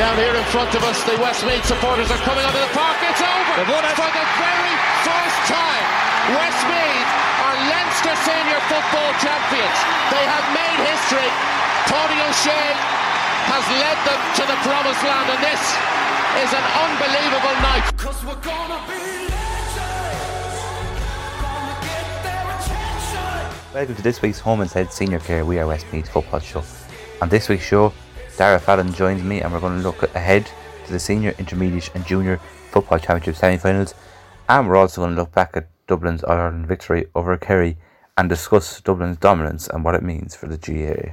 Down here in front of us, the Westmeath supporters are coming onto the park. It's over for the very first time. Westmeath are Leinster senior football champions. They have made history. Páidí Ó Sé has led them to the promised land, and this is an unbelievable night. Cause we're gonna be Welcome to this week's Home Instead Senior Care We Are Westmeath football show. On this week's show, Dara Fallon joins me and we're going to look ahead to the Senior, Intermediate and Junior Football Championship semi-finals and we're also going to look back at Dublin's All-Ireland victory over Kerry and discuss Dublin's dominance and what it means for the GAA.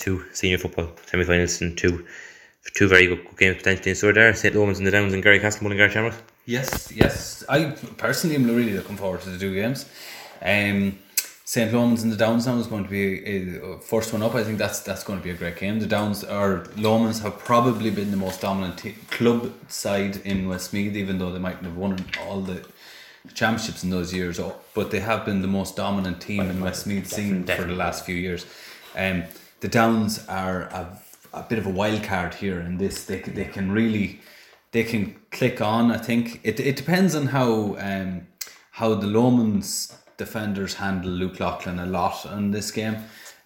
Two senior football semi-finals and two two very good games potentially in store there. St. Lomans and the Downs and Garrycastle, Mullingar Shamrock. Yes, yes. I personally am really looking forward to the two games. Um, St. Lomans and the Downs now is going to be a, a first one up. I think that's that's going to be a great game. The Downs or Lomans have probably been the most dominant t- club side in Westmeath, even though they mightn't have won all the championships in those years. But they have been the most dominant team in Westmeath scene for the last few years. Um, the Downs are a, a bit of a wild card here in this. They they can really they can click on. I think it it depends on how um how the Lomans defenders handle Luke Loughlin a lot in this game.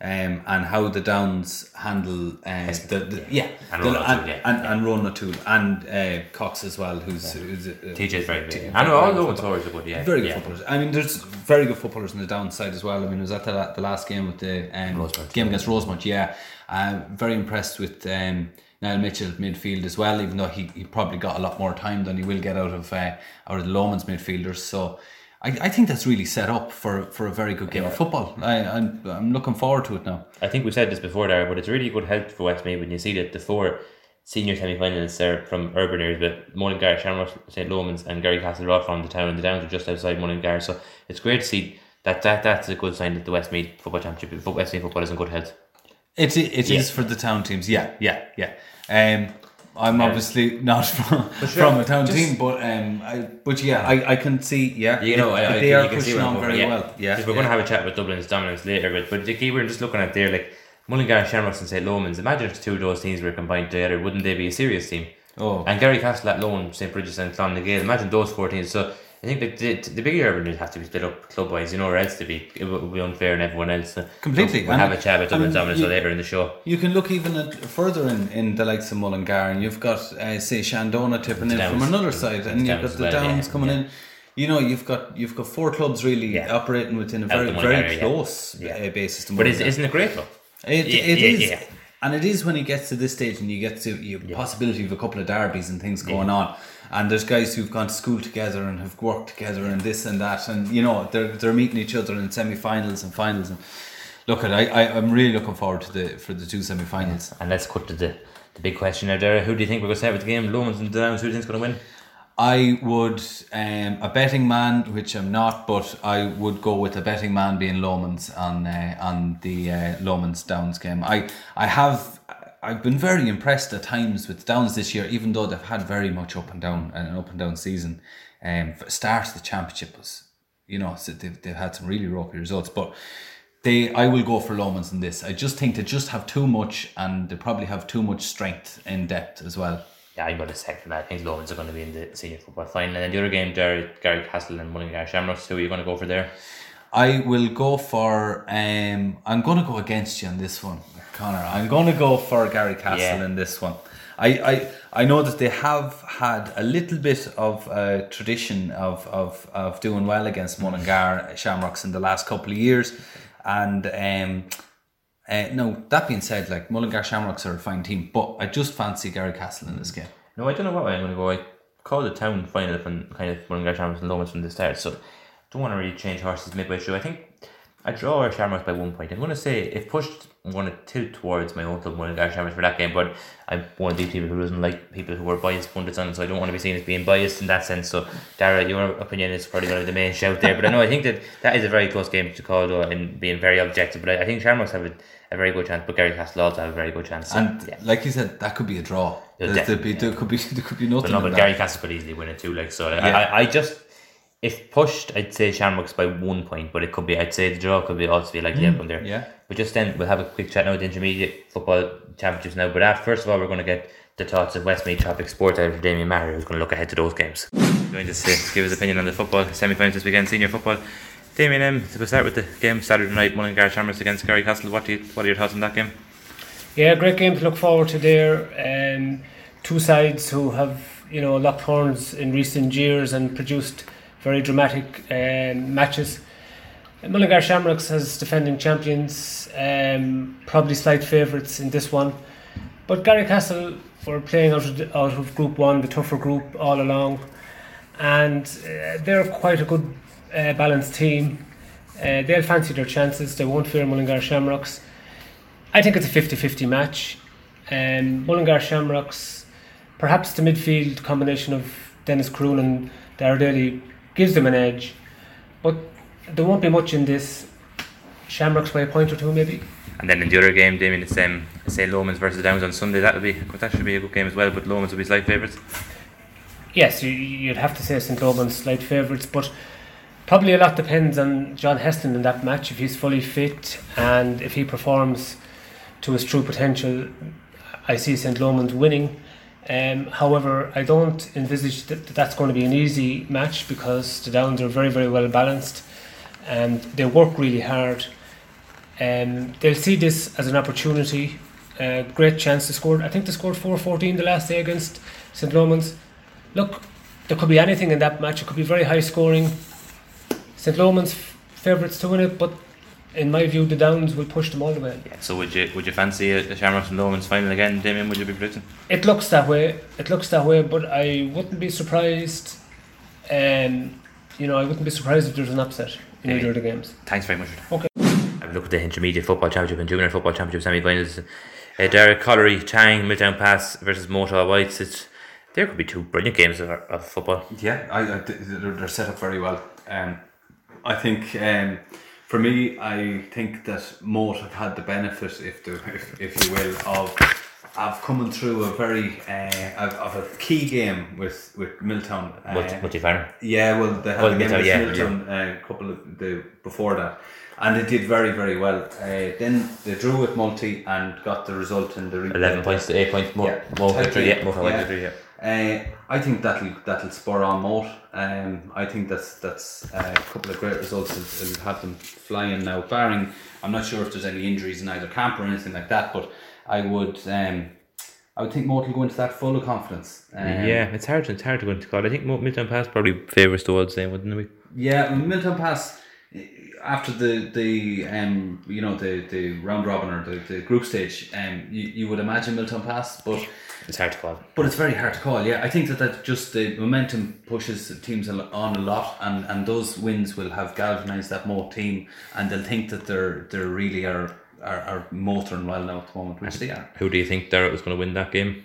Um, and how the Downs handle uh, the, the yeah And the- Ron O'Toole, and, yeah. and, and Ron O'Toole and uh, Cox as well who's, who's uh, TJ's very good. I know all those are good, yeah. very good yeah. footballers. I mean, there's very good footballers on the downside as well. I mean, was at the, the last game with the um, Rosemount, game against Rosemount. Yeah, uh, very impressed with um, Niall Mitchell at midfield as well. Even though he, he probably got a lot more time than he will get out of uh, out of the Lomans midfielders. So. I, I think that's really set up for, for a very good game of football. I, I'm, I'm looking forward to it now. I think we said this before there, but it's really good help for Westmeath when you see that the four senior semi-finalists are from urban areas, but Mullingar, Shamrock, St. Lomans and Garrycastle are all from the town and the Downs are just outside Mullingar. So it's great to see that, that that's a good sign that the Westmeath Football Championship, Westmeath football is in good health. It, it is Yeah. for the town teams. Yeah, yeah, yeah. Um, I'm obviously not from, from a town just- team, but um, I, but yeah, I, I can see. Yeah, You know, it- I, I, they are pushing on very yeah. well. Yeah, we're yeah. going to have a chat with Dublin's dominance later, but but the key we're just looking at there, like Mullingar, Shamrocks, and St. Lomans. Imagine if two of those teams were combined together, wouldn't they be a serious team? Oh. And Garrycastle at Lone, St. Brigid's, and Clann na nGael. Imagine those four teams. So I think that the, the bigger urban would have to be split up club wise, you know, or else to be it would be unfair on everyone else. Completely. We'll have a chat about Dublin's and dominance later in the show. You can look even at further in, in the likes of Mullingar, and you've got uh, say Shandonagh tipping in Downs. from another side, and you've got the well, Downs yeah, coming yeah. in. You know, you've got you've got four clubs really Yeah. operating within a very very close uh, basis. To But is, isn't it great though? It, it is. And it is when it gets to this stage and you get to you possibility of a couple of derbies and things going on. And there's guys who've gone to school together and have worked together and this and that and you know they're they're meeting each other in semi finals and finals and look at I, I I'm really looking forward to the for the two semi finals. And let's cut to the, the big question now there. Who do you think we're going to start with the game? Lomans and the Downs. Who do you think's going to win? I would um, a betting man, which I'm not, but I would go with a betting man being Lomans on uh, on the uh, Lomans Downs game. I I have I've been very impressed at times with Downs this year, even though they've had very much up and down and an up and down season. Um, for start of the championship was, you know, so they've they've had some really rocky results, but. They, I will go for Lomans in this. I just think they just have too much, and they probably have too much strength in depth as well. Yeah, I'm going to second that. I think Lomans are going to be in the senior football final. And then the other game there, Garrycastle and Mullingar Shamrocks. Who are you going to go for there? I will go for. Um, I'm going to go against you on this one, Connor. I'm going to go for Garrycastle Yeah. in this one. I, I I know that they have had a little bit of a tradition of, of, of doing well against Mullingar Shamrocks in the last couple of years, and um, uh, no. That being said, like Mullingar Shamrocks are a fine team, but I just fancy Garrycastle in this game. No, I don't know what way I'm going to go. I called the town final from kind of Mullingar Shamrocks and Lomans from the start, so don't want to really change horses midway through. I think I draw our Shamrocks by one point. I'm going to say, if pushed, I'm going to tilt towards my own club, Mullingar Shamrocks, for that game, but I'm one of these people who doesn't like people who are biased pundits on, so I don't want to be seen as being biased in that sense. So, Dara, your opinion is probably going to be the main shout there, but I know I think that that is a very close game to call, though, and being very objective, but I, I think Shamrocks have a, a very good chance, but Garrycastle also have a very good chance. So, And yeah. like you said, that could be a draw. There, be, definitely, there could be there could be But nothing. no, in but. Garrycastle could easily win it too. Like so, Yeah. I, I just if pushed, I'd say Shamrocks by one point, but it could be. I'd say the draw could be also be like the outcome there. yeah. But just then, we'll have a quick chat now with the intermediate football championships now. But after, first of all, we're going to get the thoughts of Westmeath Topic Sport editor Damien Maher, who's going to look ahead to those games. Going to say, give his opinion on the football semi-finals this weekend, senior football. Damien, um, so we'll start with the game Saturday night, Mullingar Shamrocks against Garrycastle. What do you, what are your thoughts on that game? Yeah, great game to look forward to there. Um, two sides who have you know locked horns in recent years and produced very dramatic um, matches. Mullingar Shamrocks as defending champions, um, probably slight favourites in this one, but Garrycastle were playing out of, out of Group One, the tougher group all along, and uh, they're quite a good uh, balanced team. Uh, they'll fancy their chances. They won't fear Mullingar Shamrocks. I think it's a 50 50 match. Um, Mullingar Shamrocks, perhaps the midfield combination of Dennis Corroon and Dara Daly gives them an edge, but there won't be much in this. Shamrocks by a point or two, maybe. And then in the other game, Damien, it's um, say Lomans versus Downs on Sunday. That'll be that should be a good game as well. But Lomans will be slight favourites. Yes, you, you'd have to say St. Lomans slight favourites, but probably a lot depends on John Heslin in that match if he's fully fit and if he performs to his true potential. I see St. Lomans winning. Um, however, I don't envisage that that that's going to be an easy match because the Downs are very, very well balanced and they work really hard. Um, they'll see this as an opportunity, a great chance to score. I think they scored 4 14 the last day against St. Lomans. Look, there could be anything in that match. It could be very high scoring. St. Lomans favourites to win it, but in my view, the Downs will push them all the way. Yeah. So would you would you fancy a, a Shamrocks and Lomans final again, Damien? Would you be predicting? It looks that way. It looks that way, but I wouldn't be surprised. Um, you know, I wouldn't be surprised if there's an upset in Yeah. either of the games. Thanks very much. Okay. I've a look at the intermediate football championship and junior football championship semi-finals. Uh, Derek Caulry, Tang, Milltown Pass versus Motor Whites. It's, there could be two brilliant games of, of football. Yeah, I, I, they're, they're set up very well. Um, I think um, for me, I think that Moate have had the benefit, if the, if, if you will, of of coming through a very uh, of, a key game with with Milltown. Uh, Multi, Multyfarnham. yeah, well, they had Well, a game Milltown, with yeah, Milltown uh, a couple of the before that, and they did very very well. Uh, then they drew with Multi and got the result in the 11 points to 8 points more. Yeah. More victory, yeah. More Yeah. victory, yeah. Uh, I think that'll that'll spur on more. Um, I think that's that's uh, a couple of great results. It'll, it'll have them flying now. Barring, I'm not sure if there's any injuries in either camp or anything like that. But I would, um, I would think Moate will go into that full of confidence. Um, yeah, it's hard. It's hard to go into call. I think Milltown Pass probably favours the old same, wouldn't we? Yeah, Milltown Pass eh, after the the um you know the the round robin or the, the group stage um you, you would imagine Milltown Pass, but It's hard to call. But it's very hard to call. Yeah, I think that that just the momentum pushes teams on a lot, and, and those wins will have galvanised that more team, and they'll think that they're they really are are, are motoring well now at the moment, which they are. Who do you think Derek was going to win that game?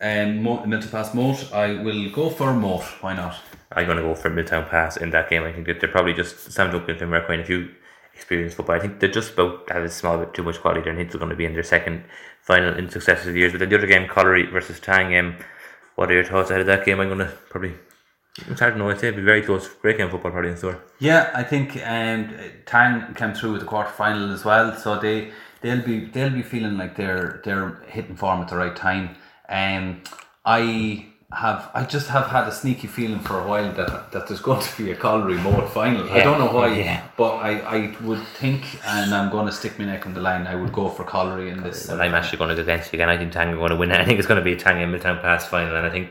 Um, Mo- Milltown Pass Moate, I will go for Moate. Why not? I'm going to go for Milltown Pass in that game. I think that they're probably just Sam Duncan and quite a few experienced football. I think they're just about have a small bit too much quality there, and think they're going to be in their second final in successive years. But then the other game, Caulry versus Tang, um, what are your thoughts ahead of that game? I'm going to probably. It's hard to know. I'd say it'd be very close. Great game football, probably in store. Yeah, I think um, Tang came through with the quarter final as well, so they they'll be they'll be feeling like they're they're hitting form at the right time. Um, I have I just have had a sneaky feeling for a while that that there's going to be a Caulry Moate final. I don't know why, yeah. but I, I would think, and I'm going to stick my neck on the line. I would go for Caulry in this. Well, I'm actually going to go against you again. I think Tang are going to win it. I think it's going to be a Tang and Milltown Pass final, and I think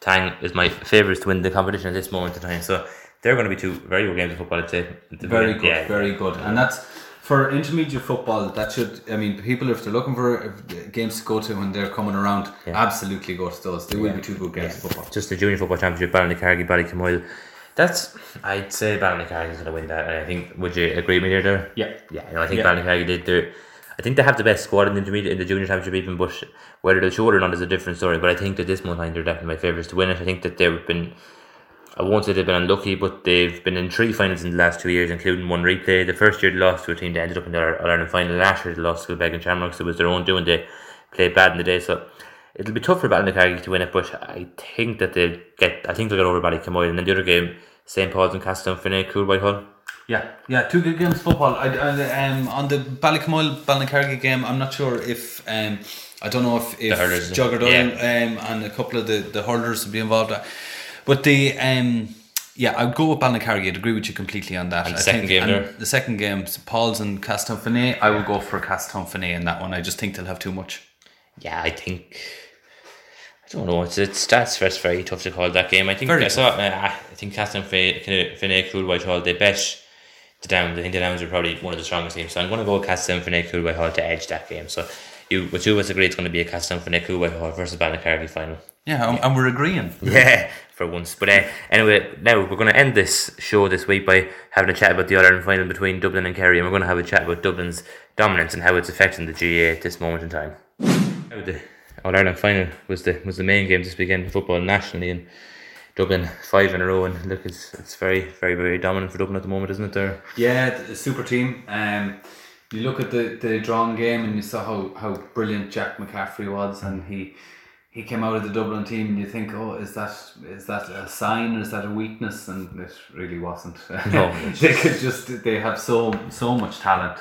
Tang is my favourites to win the competition at this moment in time. So they're going to be two very good games of football. I'd say. Very good, Yeah. very good, and that's for intermediate football. That should, I mean, people if they're looking for uh, games to go to when they're coming around, absolutely go to those. They will be two good games of football. Just the junior football championship, Ballycargy, Ballycamoyle. That's I'd say Ballycargy is going to win that. And I think would you agree with me there? there? Yeah. Yeah, you know, I think Yeah. Ballycargy did. They're, I think they have the best squad in the intermediate in the junior championship even, but whether they'll show it or not is a different story. But I think that this month they're definitely my favourites to win it. I think that they've been. I won't say they've been unlucky, but they've been in three finals in the last two years, including one replay. The first year they lost to a team that ended up in the All Ireland final. Last year they lost to Quebec and Shamrocks. It was their own doing. They played bad in the day, so it'll be tough for Ballycargy to win it. But I think that they'll get. I think they'll get over Ballycamoyle. And then the other game, St Paul's and Castletownfene, Coole Whitehall. Yeah, yeah, two good games of football. I, I, um, on the Ballycamoyle Ballincargy game, I'm not sure if um, I don't know if if Doyle yeah. um, and a couple of the the hurlers will be involved. But the um, yeah, I'd go with Ballincargy. I'd agree with you completely on that. And the I second think, game there? the second game, Paul's and Castletown Finea. I will go for Castletown Finea in that one. I just think they'll have too much. Yeah, I think. I don't know. It's it's that's that's very tough to call that game. I think Very I saw. Uh, I think Castletownfene, Coole Whitehall. They bet the Downs. I think the Downs are probably one of the strongest teams. So I'm going to go with Castletownfene, Coole Whitehall to edge that game. So you, with two of us agree it's going to be a Castletownfene, Coole Whitehall versus Ballincargy final. Yeah, and- and we're agreeing. Yeah, for once. But uh, anyway, now we're going to end this show this week by having a chat about the Ireland final between Dublin and Kerry, and we're going to have a chat about Dublin's dominance and how it's affecting the GAA at this moment in time. The All Ireland final was the was the main game this weekend in football nationally, and Dublin five in a row, and look, it's it's very very very dominant for Dublin at the moment, isn't it? There. Yeah, the super team. Um, you look at the, the drawn game and you saw how, how brilliant Jack McCaffrey was, and he he came out of the Dublin team, and you think, oh, is that is that a sign or is that a weakness? And it really wasn't. No. they could just they have so so much talent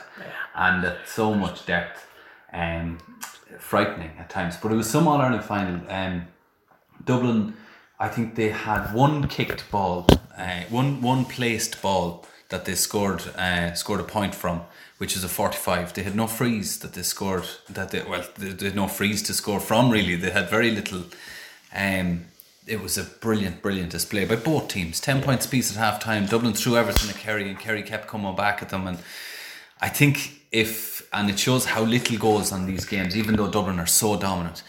and so much depth, um, frightening at times. But it was some All Ireland final. Um, Dublin, I think they had one kicked ball, uh, one one placed ball that they scored uh, scored a point from, which is a forty five. They had no frees that they scored that they well they, they had no frees to score from really. They had very little. Um, it was a brilliant, brilliant display by both teams. Ten points apiece at half time. Dublin threw everything at Kerry, and Kerry kept coming back at them. And I think if and it shows how little goes on these games, even though Dublin are so dominant.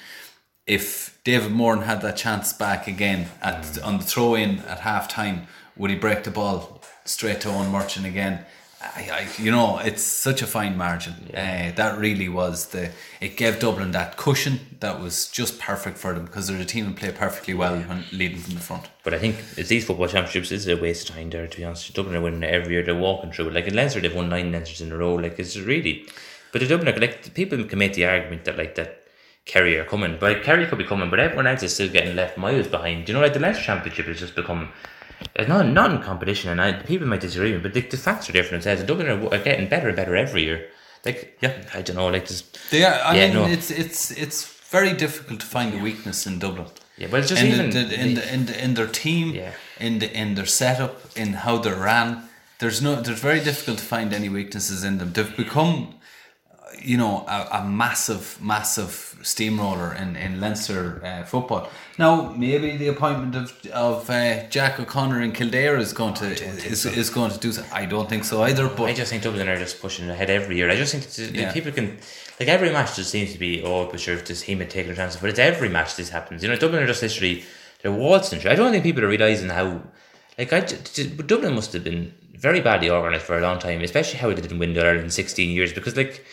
If David Moran had that chance back again at on the throw in at half time, would he break the ball straight to Eoin Murchan again? I, I, you know, it's such a fine margin. Uh, that really was the. It gave Dublin that cushion that was just perfect for them because they're a team that play perfectly well when leading from the front. But I think it's these football championships is a waste of time there. To be honest, Dublin are winning every year. They're walking through. it. Like in Leinster, they've won nine Leinsters in a row. Like it's really, but the Dublin are like people can make the argument that like that Kerry are coming, but Kerry could be coming, but everyone else is still getting left miles behind. You know, like the Leinster Championship has just become. It's not not in competition, and I, people might disagree, with me, but the, the facts are different. As Dublin are, are getting better and better every year. Like, yeah, I don't know, like just They are. I Yeah, mean, no. it's it's it's very difficult to find a weakness in Dublin. yeah, but it's just in, even the, the, in, the, in, the, in their team, Yeah. in the in their setup, in how they're ran. There's no. There's very difficult to find any weaknesses in them. They've become, you know, a, a massive, massive steamroller in in Leinster uh, football. Now, maybe the appointment of of uh, Jack O'Connor in Kildare is going to is, is going to do. So. I don't think so either. But I just think Dublin are just pushing ahead every year. I just think that Yeah. people can, like every match just seems to be, oh, but sure, if this team had taken a chance, but it's every match this happens. You know, Dublin are just literally, they're waltzing. I don't think people are realising how, like, I, Dublin must have been very badly organised for a long time, especially how they didn't win the Ireland in 16 years, because, like,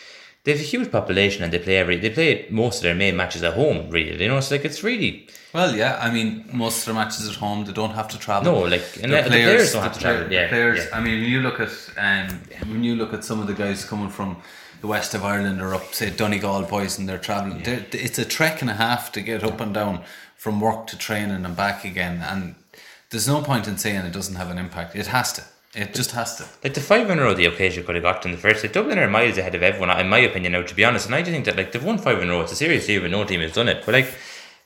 they have a huge population and they play every, they play most of their main matches at home, really. You know, it's like, it's really, Well, yeah, I mean, most of their matches at home, they don't have to travel. No, like, and Their the players don't have to the play- travel, yeah, players. yeah. I mean, when you look at um, when you look at some of the guys coming from the west of Ireland or up, say Donegal boys, and they're traveling. they're It's a trek and a half to get up and down from work to training and back again, and there's no point in saying it doesn't have an impact. It has to. It just has to. Like the five in a row the occasion could have got in the first. Like Dublin are miles ahead of everyone, in my opinion. Now, to be honest, and I just think that like they've won five in a row. It's a serious deal, but no team has done it. But like,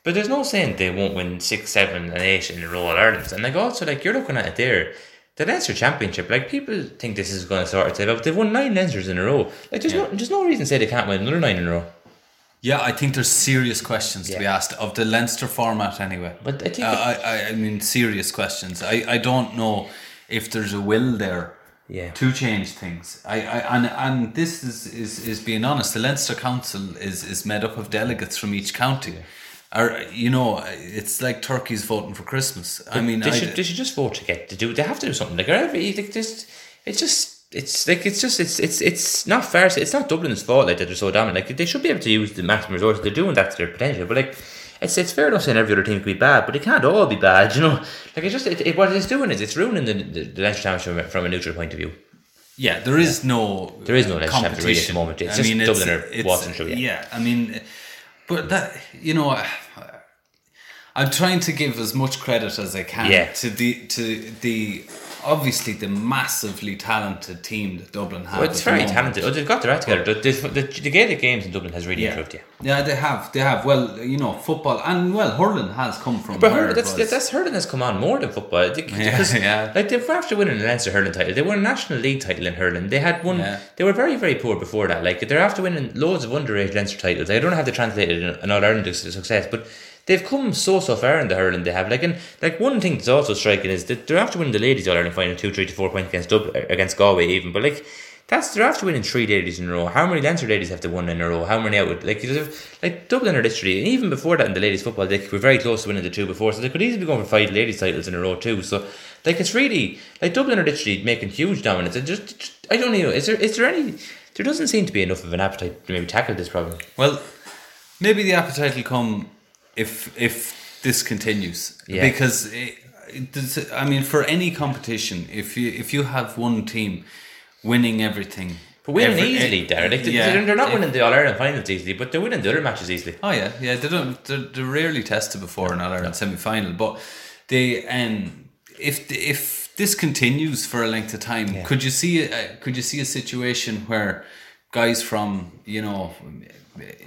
but there's no saying they won't win six, seven, and eight in a row at Ireland. And like also like you're looking at it there, the Leinster Championship. Like people think this is going to sort itself out. They've won nine Leinsters in a row. Like there's no there's no reason to say they can't win another nine in a row. Yeah, I think there's serious questions to be asked of the Leinster format anyway. But I think Uh, I, I, I mean, serious questions. I, I don't know if there's a will there Yeah. to change things. I, I and and this is, is, is being honest. The Leinster Council is, is made up of delegates from each county. Or you know, it's like turkeys voting for Christmas. I mean, they I, should they should just vote to get to do. They have to do something. Like every like just it's just it's like it's just it's it's it's not fair. It's not Dublin's fault like that they're so dominant. Like they should be able to use the maximum resources. They're doing that to their potential. But like it's it's fair enough saying every other team could be bad, but they can't all be bad. You know, like it's just it, it, what it's doing is it's ruining the the, the Leinster Championship from, from a neutral point of view. yeah, there is no There is no Leinster Championship really at the moment. It's just Dublin are waltzing through, yeah. I mean, but that you know, I, I'm trying to give as much credit as I can Yeah. to the to the obviously the massively talented team that Dublin have. Well, it's very moment. talented. Oh, they've got their act together. The, the, the, the Gaelic games in Dublin has really Yeah. improved, yeah. yeah, they have. They have. Well, you know, football and well, hurling has come from. But hurling, it that's, that's hurling has come on more than football. They- Yeah, because, yeah. Like they were after winning the Leinster hurling title, they won a national league title in hurling. They had won. Yeah. They were very very poor before that. Like they're after winning loads of underage Leinster titles. I don't know how they translated in an All Ireland success, but they've come so so far in the hurling. They have like and like one thing that's also striking is that they're after winning the ladies All Ireland final two three to four points against Dublin uh, against Galway even, but like. That's they're after winning three ladies in a row. How many Leinster ladies have they won in a row? How many out? with- Like, like Dublin are literally, and even before that in the ladies football, they were very close to winning the two before, so they could easily be going for five ladies titles in a row too. So, like, it's really like Dublin are literally making huge dominance. And just, just I don't know, is there is there any? There doesn't seem to be enough of an appetite to maybe tackle this problem. Well, maybe the appetite will come if if this continues. Yeah. Because it, it, I mean, for any competition, if you if you have one team winning everything, But winning every- easily, eh, there, like they- yeah. they're, not winning the All Ireland finals easily, but they're winning the other matches easily. Oh yeah, yeah. They don't. They're, they're rarely tested before in All Ireland semi final, but they um if if this continues for a length of time, could you see a, could you see a situation where guys from you know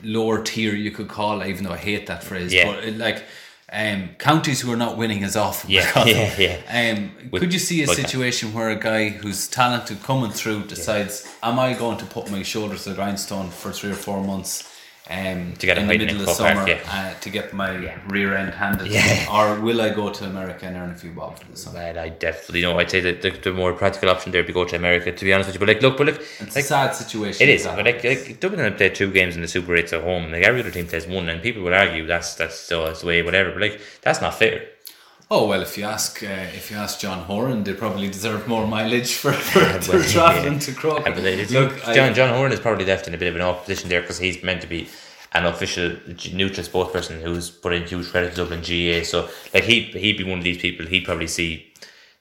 lower tier you could call, even though I hate that phrase, Yeah. but like. Um, counties who are not winning as often. Yeah, of- yeah, Um, could you see a situation where a guy who's talented coming through decides, "Am I going to put my shoulders to the grindstone for three or four months um, To get a in the middle of Croke Park, summer yeah. uh, to get my rear end handed, Yeah. or will I go to America and earn a few bob for the summer?" I definitely know. I'd say that the, the more practical option there would be go to America. To be honest with you, but like, look, but look, It's like, a sad situation. It is, but like, like Dublin have played two games in the Super Eights at home. Like every other team plays one, and people would argue that's that's still that's the way, whatever. But like, that's not fair. Oh well, if you ask uh, if you ask John Horan, they probably deserve more mileage for, for well, travelling yeah. to Croker. Yeah, but it's- Look, I- John John Horan is probably left in a bit of an off position there because he's meant to be an official neutral sports person who's put in huge credit to Dublin GAA. So like he he'd be one of these people. He'd probably see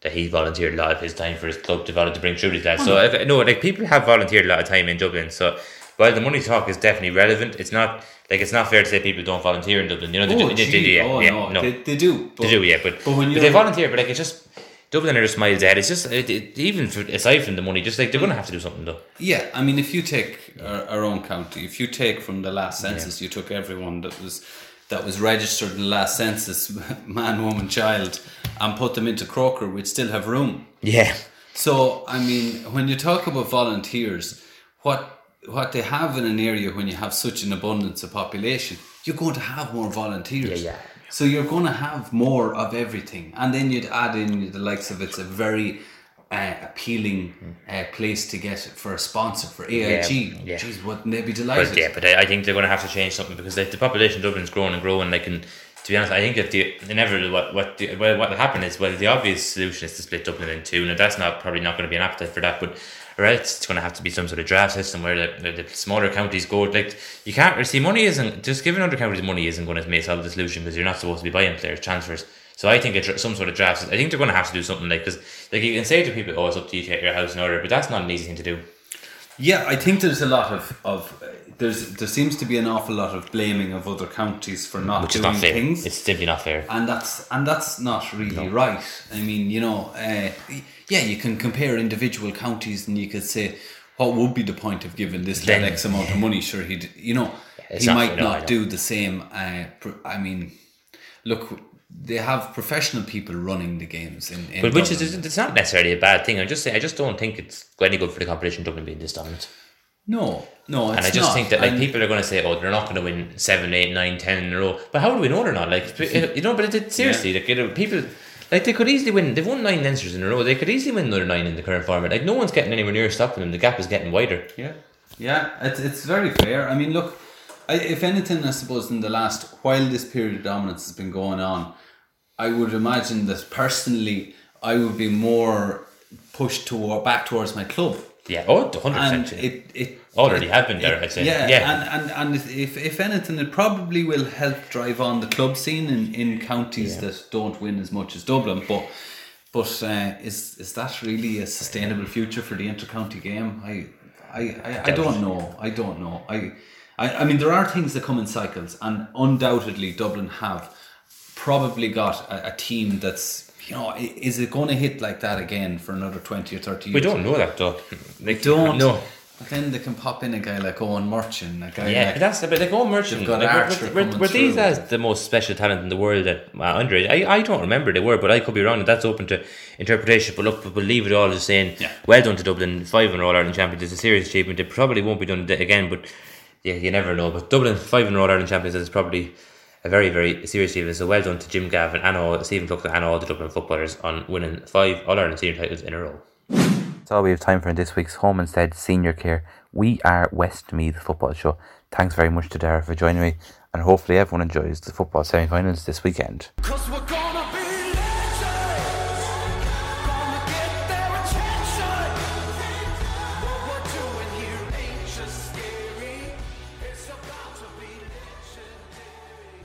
that he volunteered a lot of his time for his club to volunteer to bring through these lads. So if, no, like people have volunteered a lot of time in Dublin. So while the money talk is definitely relevant, it's not like it's not fair to say people don't volunteer in Dublin. You know, they, oh, do, they, they, do, yeah, oh yeah, no, no. They, they do. But, They do, yeah, but but when but they volunteer, but like it's just Dublin are just miles ahead. It's just it, it, even for, aside from the money, just like they're gonna have to do something though. Yeah, I mean, if you take our, our own county, if you take from the last census, you took everyone that was that was registered in the last census, man, woman, child, and put them into Croker, we'd still have room. Yeah, So, I mean, when you talk about volunteers, what what they have in an area when you have such an abundance of population, you're going to have more volunteers. Yeah, yeah. So you're going to have more of everything, and then you'd add in the likes of it's a very uh, appealing uh, place to get for a sponsor for AIG. yeah. Jeez, wouldn't they be delighted? but yeah, but I, I think they're gonna have to change something because like the population of Dublin's growing and growing. Like, and to be honest, I think that the inevitable what what the, well, what will happen is well, the obvious solution is to split Dublin in two. Now that's not probably not going to be an appetite for that, but. Or else it's going to have to be some sort of draft system where the, the, smaller counties go. Like you can't see money isn't just giving other counties money isn't going to make solve the solution because you're not supposed to be buying players transfers. So I think it's some sort of draft. I think they're going to have to do something like because like you can say to people, "Oh, it's up to you to get your house in order," but that's not an easy thing to do. Yeah, I think there's a lot of of there's there seems to be an awful lot of blaming of other counties for not Which is doing not things. It's simply not fair. and that's and that's not really right. I mean, you know, uh, yeah, you can compare individual counties, and you could say, what would be the point of giving this Then- X amount of money? Sure, he'd, you know, it's he might no, not do the same. Uh, pr- I mean, look, they have professional people running the games in. in But which Dublin. is it's not necessarily a bad thing. I'm just saying I just don't think it's any good for the competition Dublin being this dominant. No, no, it's And I just not. think that like And- people are going to say, oh, they're not going to win seven, eight, nine, ten in a row. But how do we know they're not? Like you know, but it, seriously, like you know, people like they could easily win. They've won nine Leinsters in a row. They could easily win another nine in the current format. Like no one's getting anywhere near stopping them. The gap is getting wider. Yeah, yeah, it's it's very fair. I mean, look, I, if anything, I suppose in the last while this period of dominance has been going on, I would imagine that personally, I would be more pushed toward back towards my club, Yeah, oh, 100 and percent. it it Already it- have been there, I'd say. Yeah, Yeah. and and and if if anything, it probably will help drive on the club scene in in counties that don't win as much as Dublin, but. But uh, is is that really a sustainable future for the intercounty game? I I, I, I don't know. I don't know. I, I I mean there are things that come in cycles, and undoubtedly Dublin have probably got a, a team that's you know is it going to hit like that again for another twenty or thirty years? We don't know that though. Like, Don't. No. But then they can pop in a guy like Eoin Murchan, a guy Yeah, like that's a bit like Eoin Murchan. Got Like, were- were, were, were these as the most special talent in the world at uh, underage? I, I don't remember they were, but I could be wrong. and That's open to interpretation. But look, we'll leave it all as saying, Yeah. well done to Dublin, five in All Ireland champions. It's a serious achievement. It probably won't be done again, but yeah, you never know. But Dublin, five in All Ireland champions is probably very, very serious achievement. So well done to Jim Gavin and all Stephen Cluxton and all the Dublin footballers on winning five All Ireland senior titles in a row. That's all we have time for in this week's Home Instead Senior Care. We are Westmeath Football Show. Thanks very much to Dara for joining me, and hopefully everyone enjoys the football semi-finals this weekend. Cause we're